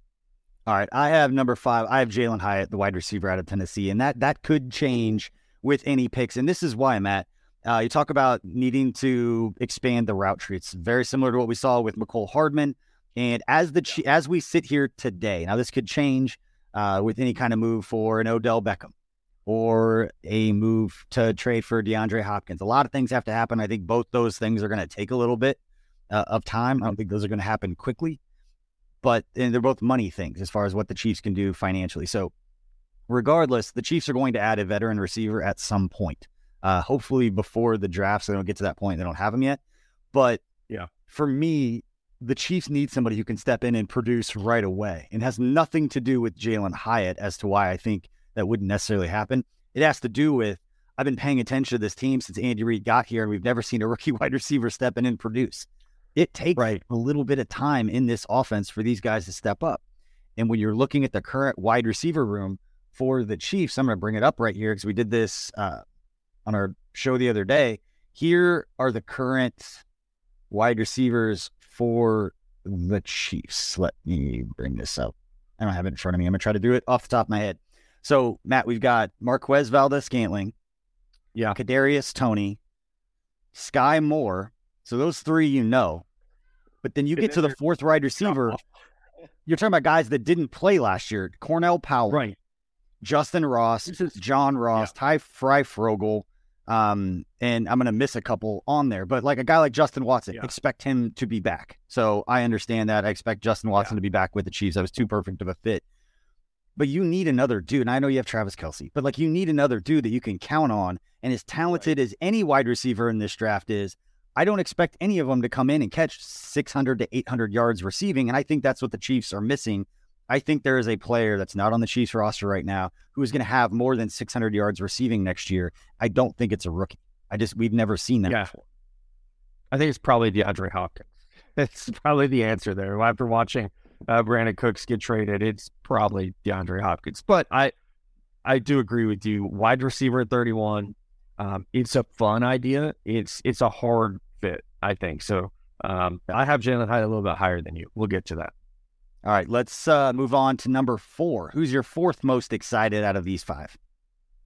All right. I have number five. I have Jalin Hyatt, the wide receiver out of Tennessee. And that that could change with any picks. And this is why, Matt. Uh, you talk about needing to expand the route tree. It's very similar to what we saw with Mecole Hardman. And as the as we sit here today, now this could change uh, with any kind of move for an Odell Beckham or a move to trade for DeAndre Hopkins. A lot of things have to happen. I think both those things are going to take a little bit uh, of time. I don't think those are going to happen quickly, but they're both money things as far as what the Chiefs can do financially. So, regardless, the Chiefs are going to add a veteran receiver at some point. Uh, hopefully, before the draft, so they don't get to that point. They don't have them yet. But yeah, for me, the Chiefs need somebody who can step in and produce right away. And has nothing to do with Jalin Hyatt as to why I think that wouldn't necessarily happen. It has to do with I've been paying attention to this team since Andy Reid got here, and we've never seen a rookie wide receiver step in and produce. It takes right. a little bit of time in this offense for these guys to step up. And when you're looking at the current wide receiver room for the Chiefs, I'm going to bring it up right here because we did this uh, on our show the other day. Here are the current wide receivers for the Chiefs. Let me bring this up. I don't have it in front of me. I'm going to try to do it off the top of my head. So, Matt, we've got Marquez Valdes-Scantling, yeah, Kadarius Toney, Skyy Moore, so those three you know. But then you get to the fourth wide receiver. You're talking about guys that didn't play last year. Cornell Powell. Right. Justin Ross, is, John Ross, yeah. Ty Fryfogle, um, and I'm going to miss a couple on there. But like a guy like Justin Watson, yeah. expect him to be back. So I understand that. I expect Justin Watson yeah. to be back with the Chiefs. That was too perfect of a fit. But you need another dude. And I know you have Travis Kelce, but like you need another dude that you can count on. And as talented right. as any wide receiver in this draft is, I don't expect any of them to come in and catch 600 to 800 yards receiving. And I think that's what the Chiefs are missing I think there is a player that's not on the Chiefs roster right now who is going to have more than 600 yards receiving next year. I don't think it's a rookie. I just we've never seen that Yeah. before. I think it's probably DeAndre Hopkins. It's probably the answer there. After watching uh, Brandin Cooks get traded, it's probably DeAndre Hopkins. But I, I do agree with you. Wide receiver at 31. Um, it's a fun idea. It's it's a hard fit, I think. So um, I have Jalin Hyatt a little bit higher than you. We'll get to that. All right, let's uh, move on to number four. Who's your fourth most excited out of these five?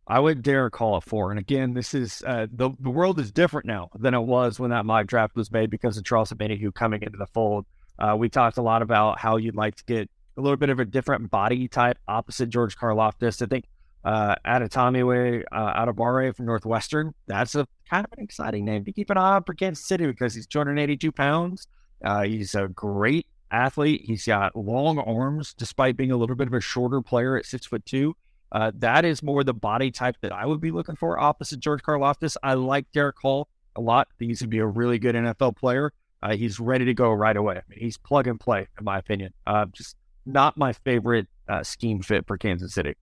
I would dare call it four. And again, this is uh, the the world is different now than it was when that mock draft was made because of Charles Omenihu coming into the fold. Uh, we talked a lot about how you'd like to get a little bit of a different body type opposite George Karlaftis. I think uh, Adetomiwe uh, Adebare from Northwestern. That's a kind of an exciting name to keep an eye on for Kansas City because he's 282 pounds. Uh, he's a great athlete. He's got long arms, despite being a little bit of a shorter player at six foot two. Uh, that is more the body type that I would be looking for opposite George Karlaftis. I like Derick Hall a lot. I think he's going to be a really good NFL player. Uh, he's ready to go right away. I mean, he's plug and play, in my opinion. Uh, just not my favorite uh, scheme fit for Kansas City.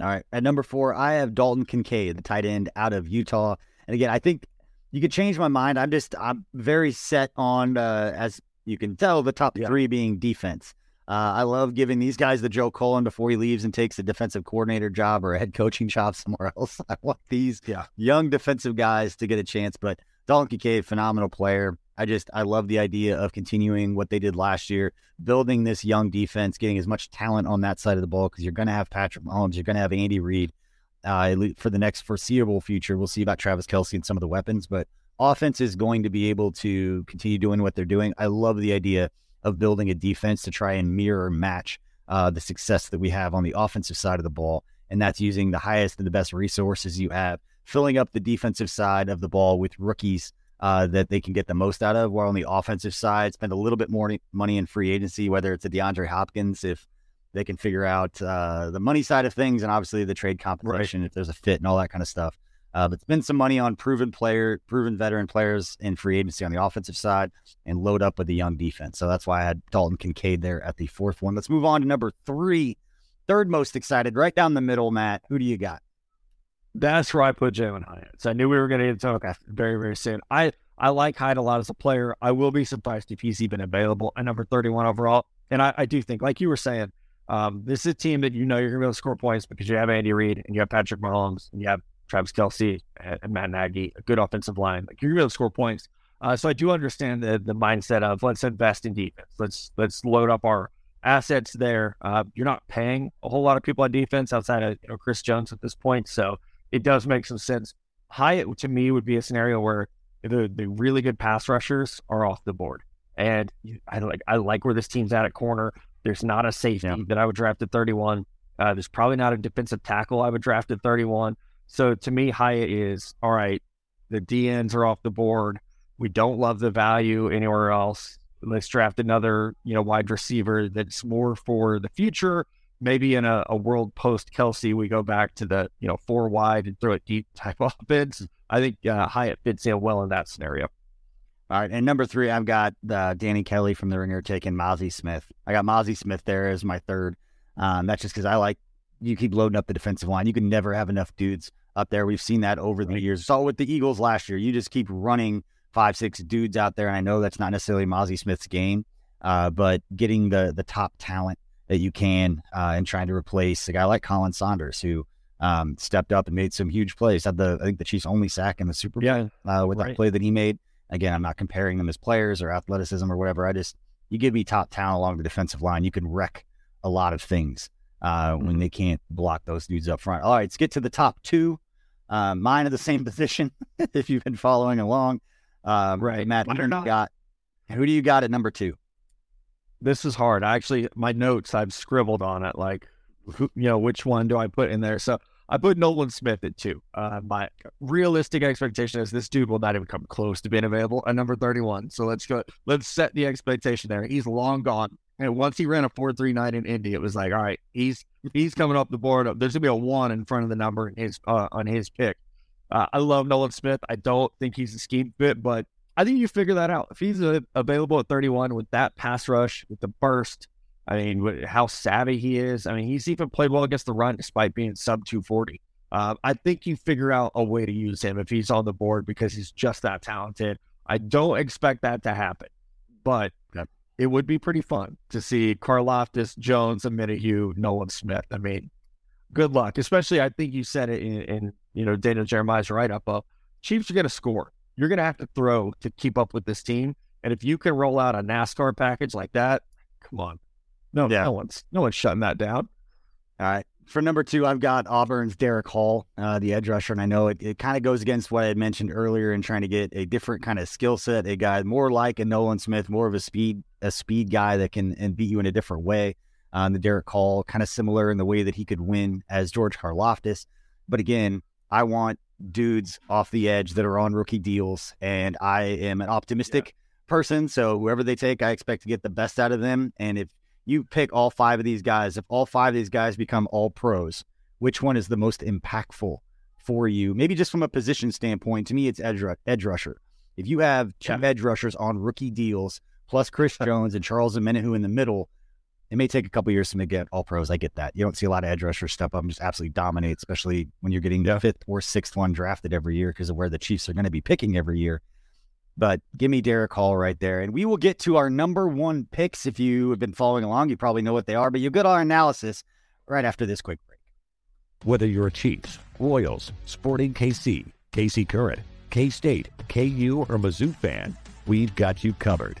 All right, at number four, I have Dalton Kincaid, the tight end out of Utah. And again, I think you could change my mind. I'm just I'm very set on, uh, as you can tell, the top Yeah. three being defense. Uh, I love giving these guys the Joe Cullen before he leaves and takes a defensive coordinator job or a head coaching job somewhere else. I want these Yeah. young defensive guys to get a chance. But Dalton Kincaid, phenomenal player. I just I love the idea of continuing what they did last year, building this young defense, getting as much talent on that side of the ball because you're going to have Patrick Mahomes, you're going to have Andy Reid uh, for the next foreseeable future. We'll see about Travis Kelce and some of the weapons, but offense is going to be able to continue doing what they're doing. I love the idea of building a defense to try and mirror match uh, the success that we have on the offensive side of the ball, and that's using the highest and the best resources you have, filling up the defensive side of the ball with rookies uh, that they can get the most out of. While on the offensive side, spend a little bit more money in free agency, whether it's a DeAndre Hopkins if they can figure out uh, the money side of things, and obviously the trade compensation if there's a fit and all that kind of stuff. Uh, but spend some money on proven player, proven veteran players in free agency on the offensive side, and load up with the young defense. So that's why I had Dalton Kincaid there at the fourth one. Let's move on to number three, third most excited, right down the middle. Matt, who do you got? That's where I put Jalin Hyatt. So I knew we were going to get to okay. very, very soon. I, I like Hyatt a lot as a player. I will be surprised if he's even available at number 31 overall. And I, I do think, like you were saying, um, this is a team that you know you're going to be able to score points because you have Andy Reid and you have Patrick Mahomes and you have Travis Kelce and, and Matt Nagy, a good offensive line. Like you're going to be able to score points. Uh, so I do understand the the mindset of let's invest in defense. Let's let's load up our assets there. Uh, you're not paying a whole lot of people on defense outside of you know Chris Jones at this point, so it does make some sense. Hyatt to me would be a scenario where the the really good pass rushers are off the board, and I like I like where this team's at at corner. There's not a safety Yeah. that I would draft at 31. Uh, there's probably not a defensive tackle I would draft at 31. So to me, Hyatt is all right. The DNs are off the board. We don't love the value anywhere else. Let's draft another, you know, wide receiver that's more for the future. Maybe in a, a world post Kelce, we go back to the, you know, four wide and throw it deep type offense. I think uh, Hyatt fits in well in that scenario. All right, and number three, I've got uh, Danny Kelly from the Ringer taking Mazi Smith. I got Mazi Smith there as my third. Um, that's just because I like you keep loading up the defensive line. You can never have enough dudes up there. We've seen that over the years. Saw it with the Eagles last year. You just keep running five, six dudes out there, and I know that's not necessarily Mazi Smith's game, uh, but getting the the top talent that you can uh, and trying to replace a guy like Khalen Saunders who um, stepped up and made some huge plays. Had the I think the Chiefs' only sack in the Super Bowl Yeah. uh, with that play that he made. Again, I'm not comparing them as players or athleticism or whatever. I just you give me top talent along the defensive line, you can wreck a lot of things uh, when Mm-hmm. they can't block those dudes up front. All right, let's get to the top two. Uh, mine are the same position. if you've been following along, um, Right. Matt, who do you got? Who do you got at number two? This is hard. I actually, my notes, I've scribbled on it, like, who, you know, which one do I put in there? So I put Nolan Smith at two. Uh, my realistic expectation is this dude will not even come close to being available at number 31. So let's go, let's set the expectation there. He's long gone. And once he ran a 4.39 in Indy, it was like, all right, he's he's coming up the board. There's gonna be a one in front of the number in his uh, on his pick. Uh, I love Nolan Smith. I don't think he's a scheme fit, but I think you figure that out. If he's uh, available at 31 with that pass rush, with the burst, I mean, how savvy he is. I mean, he's even played well against the run despite being sub 240. Uh, I think you figure out a way to use him if he's on the board because he's just that talented. I don't expect that to happen, but it would be pretty fun to see Karlaftis, Jones, Omenihu, Nolan Smith. I mean, good luck. Especially, I think you said it in, in you know Daniel Jeremiah's write up of Chiefs are going to score. You're going to have to throw to keep up with this team, and if you can roll out a NASCAR package like that, come on, no, yeah. no one's no one's shutting that down. All right. For number two, I've got Auburn's Derick Hall, uh, the edge rusher. And I know it, it kind of goes against what I had mentioned earlier in trying to get a different kind of skill set, a guy more like a Nolan Smith, more of a speed a speed guy that can and beat you in a different way. Um, the Derick Hall, kind of similar in the way that he could win as George Karlaftis. But again, I want dudes off the edge that are on rookie deals. And I am an optimistic yeah. person. So whoever they take, I expect to get the best out of them. And if you pick all five of these guys, if all five of these guys become all pros, which one is the most impactful for you? Maybe just from a position standpoint, to me, it's edge, edge rusher. If you have two yeah. edge rushers on rookie deals, plus Chris Jones and Charles Omenihu in the middle, it may take a couple years to get all pros. I get that. You don't see a lot of edge rushers step up and just absolutely dominate, especially when you're getting yeah. the fifth or sixth one drafted every year because of where the Chiefs are going to be picking every year. But give me Derick Hall right there. And we will get to our number one picks. If you have been following along, you probably know what they are, but you'll get our analysis right after this quick break. Whether you're a Chiefs, Royals, Sporting KC, KC Current, K State, KU, or Mizzou fan, we've got you covered.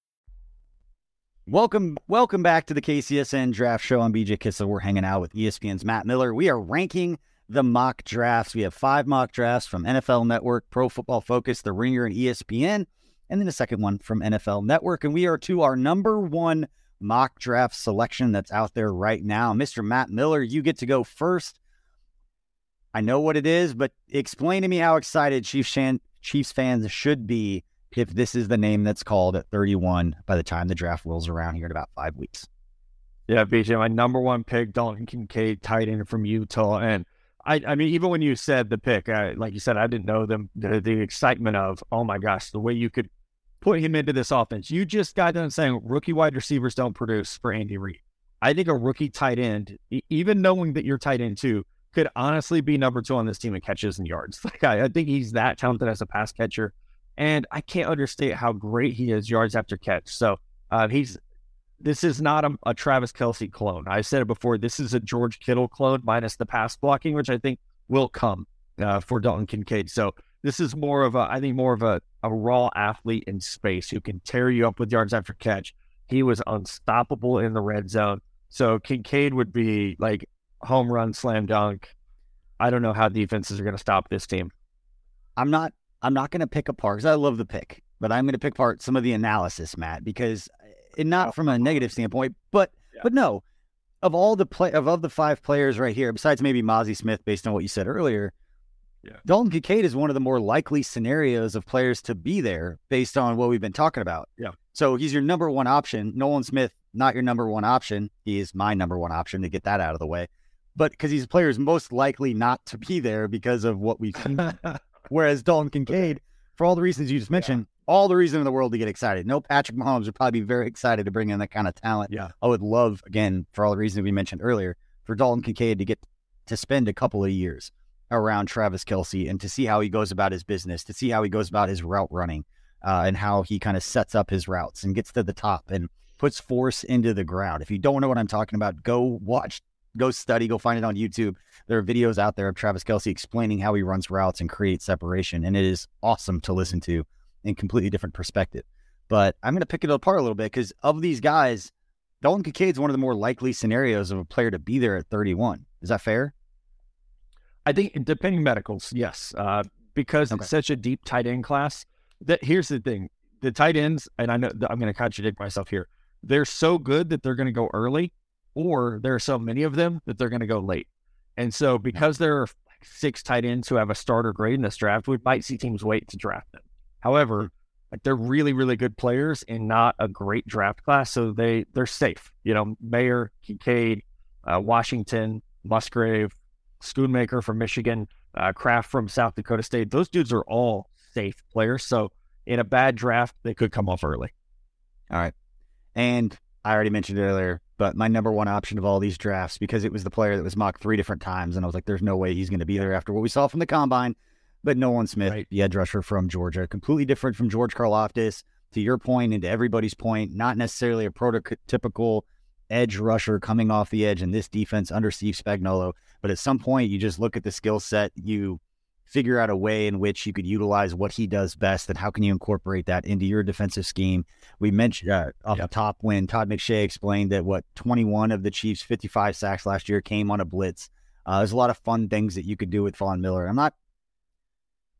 Welcome, welcome back to the KCSN Draft Show. I'm BJ Kissel. We're hanging out with ESPN's Matt Miller. We are ranking the mock drafts. We have five mock drafts from NFL Network, Pro Football Focus, The Ringer, and ESPN, and then a second one from NFL Network. And we are to our number one mock draft selection that's out there right now. Mr. Matt Miller, you get to go first. I know what it is, but explain to me how excited Chiefs, Chiefs fans should be if this is the name that's called at 31 by the time the draft rolls around here in about five weeks. Yeah, BJ, my number one pick, Dalton Kincaid, tight end from Utah. And I, I mean, even when you said the pick, I, like you said, I didn't know them, the, the excitement of, oh my gosh, the way you could put him into this offense. You just got done saying rookie wide receivers don't produce for Andy Reid. I think a rookie tight end, even knowing that you're tight end too, could honestly be number two on this team in catches and yards. Like I, I think he's that talented as a pass catcher. And I can't understate how great he is yards after catch. So uh, he's this is not a, a, Travis Kelce clone. I said it before. This is a George Kittle clone minus the pass blocking, which I think will come uh, for Dalton Kincaid. So this is more of a, I think more of a, a raw athlete in space who can tear you up with yards after catch. He was unstoppable in the red zone. So Kincaid would be like home run, slam dunk. I don't know how defenses are going to stop this team. I'm not I'm not going to pick apart because I love the pick, but I'm going to pick apart some of the analysis, Matt, because and not oh, from a negative standpoint, but yeah. but no, of all the play of, of the five players right here, besides maybe Mazi Smith, based on what you said earlier, yeah. Dalton Kincaid is one of the more likely scenarios of players to be there based on what we've been talking about. Yeah. So he's your number one option. Nolan Smith, not your number one option. He is my number one option to get that out of the way. But because he's a player is most likely not to be there because of what we've seen Whereas Dalton Kincaid, for all the reasons you just mentioned, yeah. all the reason in the world to get excited. No Patrick Mahomes would probably be very excited to bring in that kind of talent. Yeah. I would love, again, for all the reasons we mentioned earlier, for Dalton Kincaid to get to spend a couple of years around Travis Kelce and to see how he goes about his business, to see how he goes about his route running, uh, and how he kind of sets up his routes and gets to the top and puts force into the ground. If you don't know what I'm talking about, go watch, go study, go find it on YouTube. There are videos out there of Travis Kelce explaining how he runs routes and creates separation, and it is awesome to listen to in completely different perspective. But I'm going to pick it apart a little bit because of these guys, Dalton Kincaid is one of the more likely scenarios of a player to be there at 31. Is that fair? I think depending on medicals, yes, uh, because Okay. it's such a deep tight end class. That here's the thing: the tight ends, and I know I'm going to contradict myself here. They're so good that they're going to go early, or there are so many of them that they're going to go late. And so, because there are like six tight ends who have a starter grade in this draft, we might see teams wait to draft them. However, like they're really, really good players and not a great draft class, so they they're safe. You know, Mayer, Kincaid, uh, Washington, Musgrave, Schoonmaker from Michigan, uh, Kraft from South Dakota State. Those dudes are all safe players. So in a bad draft, they could come off early. All right. And I already mentioned it earlier, but my number one option of all these drafts, because it was the player that was mocked three different times, and I was like, there's no way he's going to be there after what we saw from the combine. But Nolan Smith, Right. the edge rusher from Georgia, completely different from George Karlaftis. To your point and to everybody's point, not necessarily a prototypical edge rusher coming off the edge in this defense under Steve Spagnuolo. But at some point, you just look at the skill set, you figure out a way in which you could utilize what he does best, and how can you incorporate that into your defensive scheme. We mentioned uh, off Yep. the top when Todd McShay explained that what 21 of the Chiefs' 55 sacks last year came on a blitz. Uh, there's a lot of fun things that you could do with Von Miller. I'm not.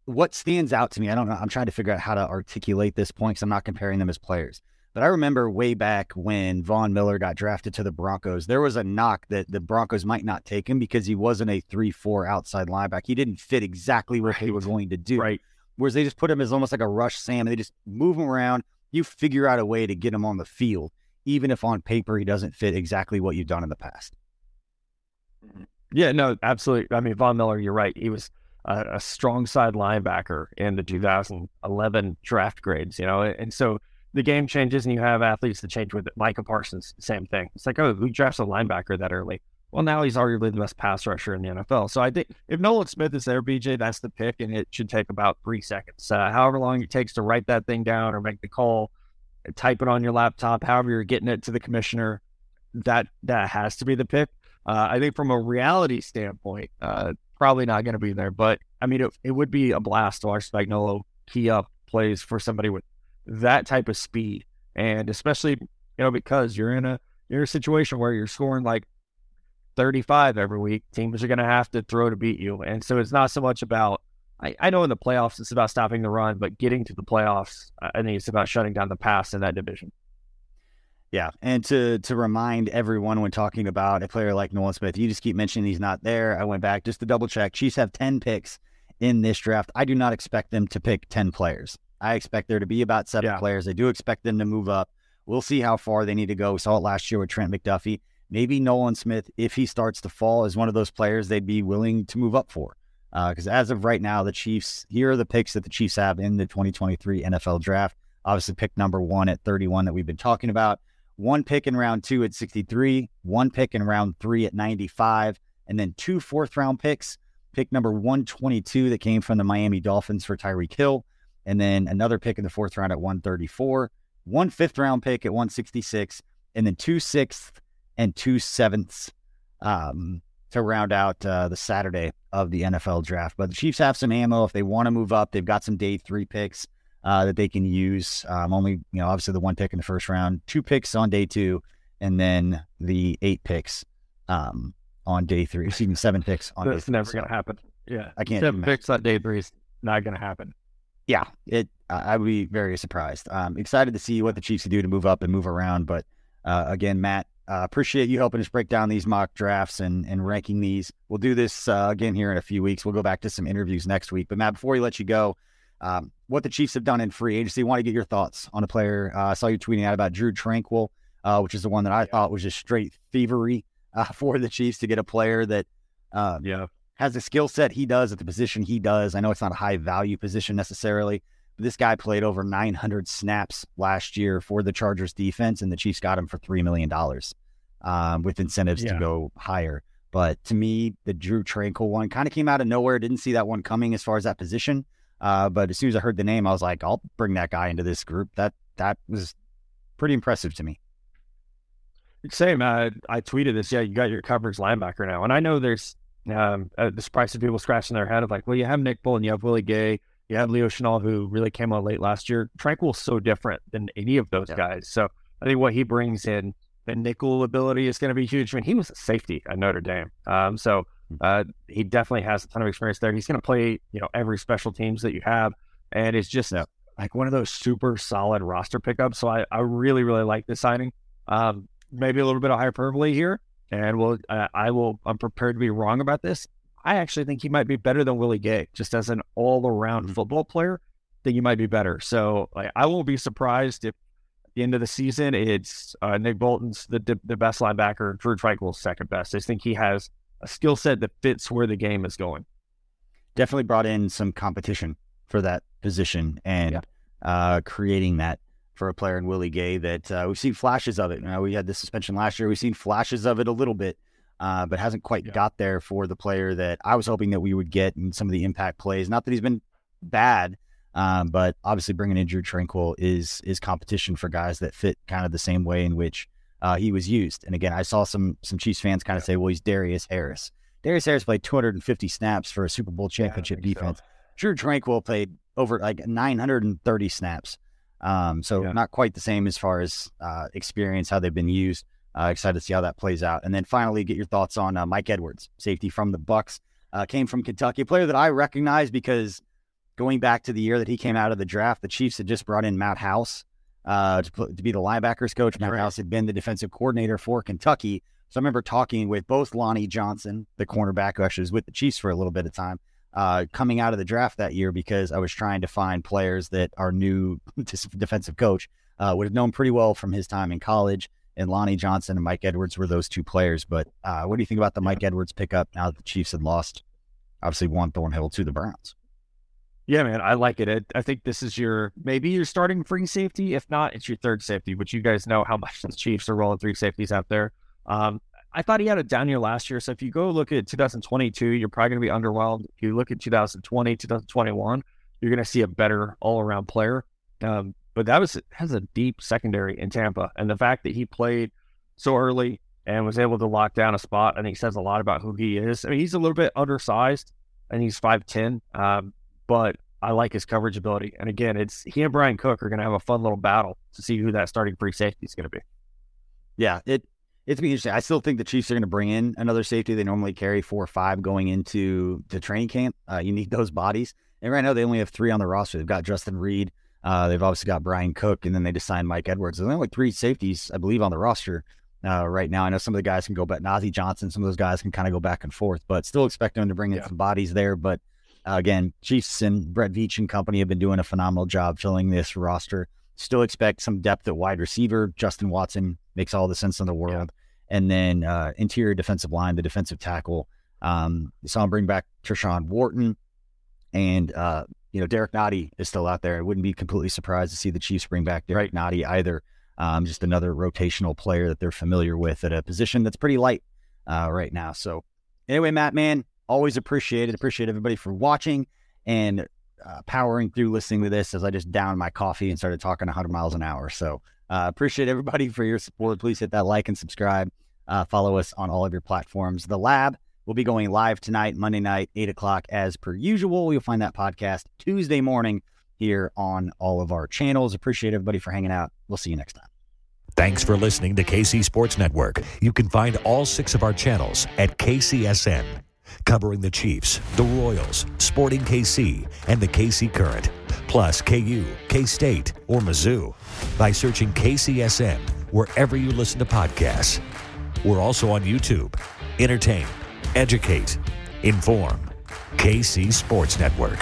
What stands out to me, I don't know. I'm trying to figure out how to articulate this point because I'm not comparing them as players. But I remember way back when Von Miller got drafted to the Broncos, there was a knock that the Broncos might not take him because he wasn't a 3 4 outside linebacker. He didn't fit exactly what they were going to do. Right. Whereas they just put him as almost like a rush Sam and they just move him around. You figure out a way to get him on the field, even if on paper he doesn't fit exactly what you've done in the past. Mm-hmm. Yeah, no, absolutely. I mean, Von Miller, you're right. He was a, a strong side linebacker in the mm-hmm. 2011 draft grades, you know, and so the game changes and you have athletes that change with it. Micah Parsons, same thing. It's like, oh, who drafts a linebacker that early? Well, now he's arguably the best pass rusher in the NFL. So I think if Nolan Smith is there, BJ, that's the pick, and it should take about three seconds. Uh, however long it takes to write that thing down or make the call, type it on your laptop, however you're getting it to the commissioner, that that has to be the pick. Uh, I think from a reality standpoint, uh, probably not going to be there. But I mean, it, it would be a blast to watch Spagnuolo key up plays for somebody with that type of speed, and especially you know because you're in a you're in a situation where you're scoring like 35 every week. Teams are going to have to throw to beat you, and so it's not so much about. I, I know in the playoffs it's about stopping the run, but getting to the playoffs, I think it's about shutting down the pass in that division. Yeah, and to to remind everyone when talking about a player like Nolan Smith, you just keep mentioning he's not there. I went back just to double check. Chiefs have ten picks in this draft. I do not expect them to pick ten players. I expect there to be about seven Yeah. players. I do expect them to move up. We'll see how far they need to go. We saw it last year with Trent McDuffie. Maybe Nolan Smith, if he starts to fall, is one of those players they'd be willing to move up for. Uh, because as of right now, the Chiefs, here are the picks that the Chiefs have in the 2023 NFL draft. Obviously, pick number one at 31 that we've been talking about one pick in round two at 63, one pick in round three at 95, and then two fourth round picks. Pick number 122 that came from the Miami Dolphins for Tyreek Hill, and then another pick in the fourth round at 134, one fifth round pick at 166, and then two sixth and two sevenths um, to round out uh, the Saturday of the NFL draft. But the Chiefs have some ammo if they want to move up. They've got some day three picks uh, that they can use. Um, only, you know, obviously the one pick in the first round, two picks on day two, and then the eight picks um, on day three. Excuse me, seven picks on day That's three. never going to happen. Yeah, I can't Seven picks on day three is not going to happen. Yeah, it. I would be very surprised. Um, excited to see what the Chiefs can do to move up and move around. But uh, again, Matt, uh, appreciate you helping us break down these mock drafts and and ranking these. We'll do this uh, again here in a few weeks. We'll go back to some interviews next week. But Matt, before we let you go, um, what the Chiefs have done in free agency, want to get your thoughts on a player. Uh, I saw you tweeting out about Drue Tranquill, uh, which is the one that I thought was just straight thievery uh, for the Chiefs to get a player that. Uh, Yeah, has the skill set he does at the position he does. I know it's not a high value position necessarily, but this guy played over 900 snaps last year for the Chargers defense, and the Chiefs got him for $3 million um, with incentives to go higher. But to me, the Drue Tranquill one kind of came out of nowhere. Didn't see that one coming as far as that position. Uh, but as soon as I heard the name, I was like, I'll bring that guy into this group. That that was pretty impressive to me. Same. Uh, I tweeted this. Yeah, you got your coverage linebacker now, and I know there's um, uh, the surprise of people scratching their head of like, well, you have Nick Bolton and you have Willie Gay, you have Leo Chenal, who really came on late last year. Tranquill's so different than any of those yeah. guys. So I think what he brings in the nickel ability is going to be huge. I mean, he was a safety at Notre Dame. Um, so hmm. uh, he definitely has a ton of experience there. He's going to play, you know, every special teams that you have. And it's just yeah. like one of those super solid roster pickups. So I, I really, really like this signing. Um, maybe a little bit of hyperbole here. And we'll, uh, I will, I'm prepared to be wrong about this. I actually think he might be better than Willie Gay, just as an all around mm-hmm. football player. Think he might be better. So like, I won't be surprised if at the end of the season it's uh, Nick Bolton's the the best linebacker, Drue Tranquill's second best. I think he has a skill set that fits where the game is going. Definitely brought in some competition for that position and yeah. uh, creating that for a player in Willie Gay that uh, we've seen flashes of it. You know, we had the suspension last year. We've seen flashes of it a little bit uh, but hasn't quite yeah. got there for the player that I was hoping that we would get in some of the impact plays. Not that he's been bad, um, but obviously bringing in Drue Tranquill is is competition for guys that fit kind of the same way in which uh, he was used. And again, I saw some some Chiefs fans kind of say, "Well, he's Darius Harris." Darius Harris played 250 snaps for a Super Bowl championship yeah, defense. So. Drue Tranquill played over like 930 snaps. Um, so yeah. not quite the same as far as uh, experience, how they've been used. Uh, excited to see how that plays out. And then finally, get your thoughts on uh, Mike Edwards, safety from the Bucs, uh, came from Kentucky, a player that I recognize because going back to the year that he came out of the draft, the Chiefs had just brought in Matt House uh, to, to, be the linebackers coach. Matt right. House had been the defensive coordinator for Kentucky. So I remember talking with both Lonnie Johnson, the cornerback who actually was with the Chiefs for a little bit of time, uh, coming out of the draft that year because I was trying to find players that our new defensive coach uh, would have known pretty well from his time in college and Lonnie Johnson and Mike Edwards were those two players. But uh, what do you think about the Mike Edwards pickup now that the Chiefs had lost, obviously, Juan Thornhill to the Browns? Yeah, man, I like it. I think this is your maybe your starting free safety. If not, it's your third safety, which you guys know how much the Chiefs are rolling three safeties out there. Um, I thought he had a down year last year. So if you go look at 2022, you're probably going to be underwhelmed. If you look at 2020, 2021, you're going to see a better all around player. Um, but that was has a deep secondary in Tampa, and the fact that he played so early and was able to lock down a spot, I think says a lot about who he is. I mean, he's a little bit undersized, and he's five ten, um, but I like his coverage ability. And again, it's he and Bryan Cook are going to have a fun little battle to see who that starting free safety is going to be. Yeah, it it's be interesting. I still think the Chiefs are going to bring in another safety. They normally carry four or five going into the training camp. Uh, you need those bodies, and right now they only have three on the roster. They've got Justin Reid, uh, they've obviously got Bryan Cook, and then they just signed Mike Edwards. There's only like three safeties, I believe, on the roster uh, right now. I know some of the guys can go back. Nazeeh Johnson, some of those guys can kind of go back and forth, but still expect them to bring in yeah. some bodies there. But uh, again, Chiefs and Brett Veach and company have been doing a phenomenal job filling this roster. Still expect some depth at wide receiver. Justin Watson makes all the sense in the world. Yeah. And then uh, interior defensive line, the defensive tackle. Um, saw him bring back Tershawn Wharton and uh, you know, Derrick Nnadi is still out there. I wouldn't be completely surprised to see the Chiefs bring back Derrick right. Either. Um, just another rotational player that they're familiar with at a position that's pretty light uh, right now. So, anyway, Matt, man, always appreciate it. Appreciate everybody for watching and uh, powering through listening to this as I just downed my coffee and started talking 100 miles an hour. So, uh, appreciate everybody for your support. Please hit that like and subscribe. Uh, follow us on all of your platforms. The Lab We'll be going live tonight, Monday night, 8 o'clock, as per usual. You'll find that podcast Tuesday morning here on all of our channels. Appreciate everybody for hanging out. We'll see you next time. Thanks for listening to KC Sports Network. You can find all six of our channels at KCSN, covering the Chiefs, the Royals, Sporting KC, and the KC Current, plus KU, K State, or Mizzou by searching KCSN wherever you listen to podcasts. We're also on YouTube. Entertain educate, inform. KC Sports Network.